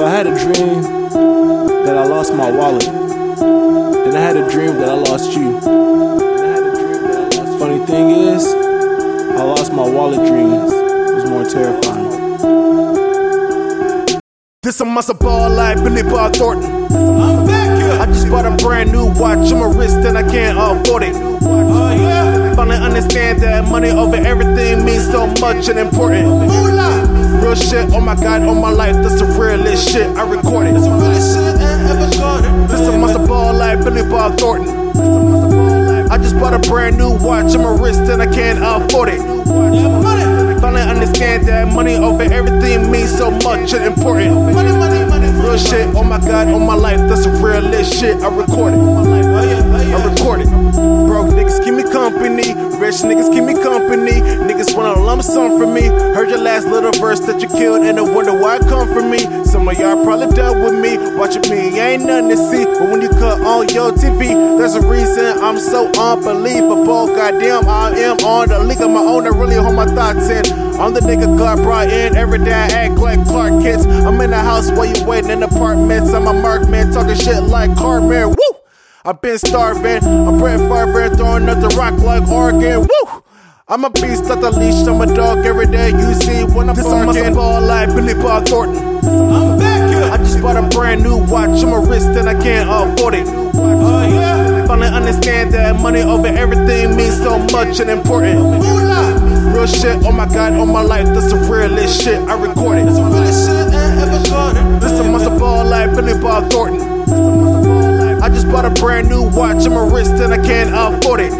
So I had a dream that I lost my wallet. Then I had a dream that I lost you. Funny thing is, I lost my wallet dreams. It was more terrifying. This a muscle ball like Billy Bob Thornton. I'm back here. I just bought a brand new watch on my wrist and I can't afford it. Oh yeah. Finally understand that money over everything means so much and important. Real shit, oh my god, oh my life, that's the realest shit. I record it. It's the realest shit I ever recorded. This a muscle ball like Billy Bob Thornton. I just bought a brand new watch on my wrist and I can't afford it. Finally understand that money over everything means so much and important. Real shit, oh my god, oh my life, that's the realest shit. I record it. I little verse that you killed and I wonder why it come from me. Some of y'all probably done with me, watching me, ain't nothing to see. But when you cut on your TV, there's a reason I'm so unbelievable. Goddamn, I am on the league of my own. I really hold my thoughts in. I'm the nigga God brought in every day. I act like Clark Kent. I'm in the house while you waiting in apartments. I'm a mark man talking shit like Carman. Woo! I've been starving. I'm Brett Favre throwing up the rock like Oregon. Woo! I'm a beast at the leash. I'm a dog every day. You see when I'm this barking. ball like Billy Bob Thornton. I'm back here. I just bought a brand new watch on my wrist and I can't afford it. Oh yeah. Finally understand that money over everything means so much and important. Real shit, oh my god, oh my life, that's the realest shit. I recorded. It's the realest shit I ever recorded. This a muscle ball like Billy Bob Thornton. I just bought a brand new watch on my wrist and I can't afford it.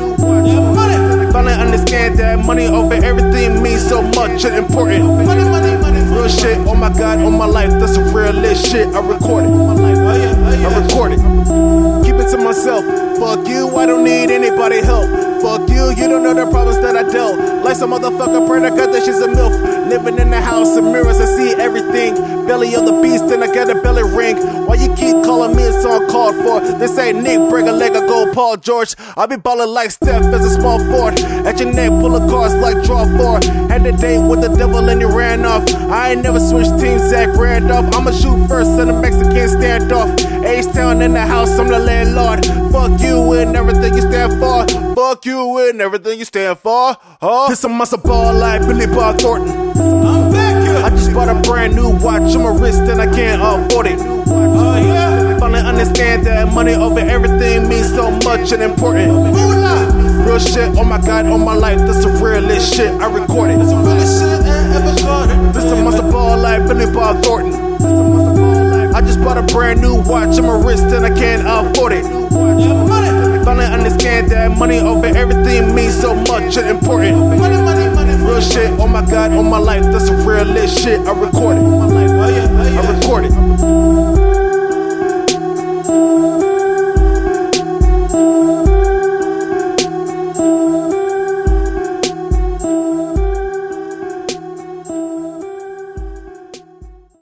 Finally understand that money over everything means so much and important. Money, money, Real shit, oh my god, oh my life, that's the realest shit. I record it. I record it. Keep it to myself. Fuck you, I don't need anybody help. Fuck you, you don't know the problems that I dealt. Like some motherfucker predicate that she's a MILF. Living in the house of mirrors, I see everything. Belly of the beast, and I got a belly ring. Why for? This ain't Nick, break a leg, I go Paul George. I be ballin' like Steph as a small fort. At your neck, pull a cards like draw four. Had a date with the devil and he ran off. I ain't never switched teams, Zach Randolph. I'ma shoot first in a Mexican standoff. H-Town in the house, I'm the landlord. Fuck you and everything you stand for. Fuck you and everything you stand for. Huh? This a muscle ball like Billy Bob Thornton. I'm back here. I just bought a brand new watch on my wrist and I can't afford it. Oh understand that money over everything means so much and important. Real shit, oh my god, oh my life, that's the realest shit. I record it. It's the realest shit I ever recorded. This a muscle ball like Billy Bob Thornton. I just bought a brand new watch on my wrist and I can't afford it. I finally understand that money over everything means so much and important. Real shit, oh my god, oh my life, that's the realest shit. I recorded. Oh, oh, I record it.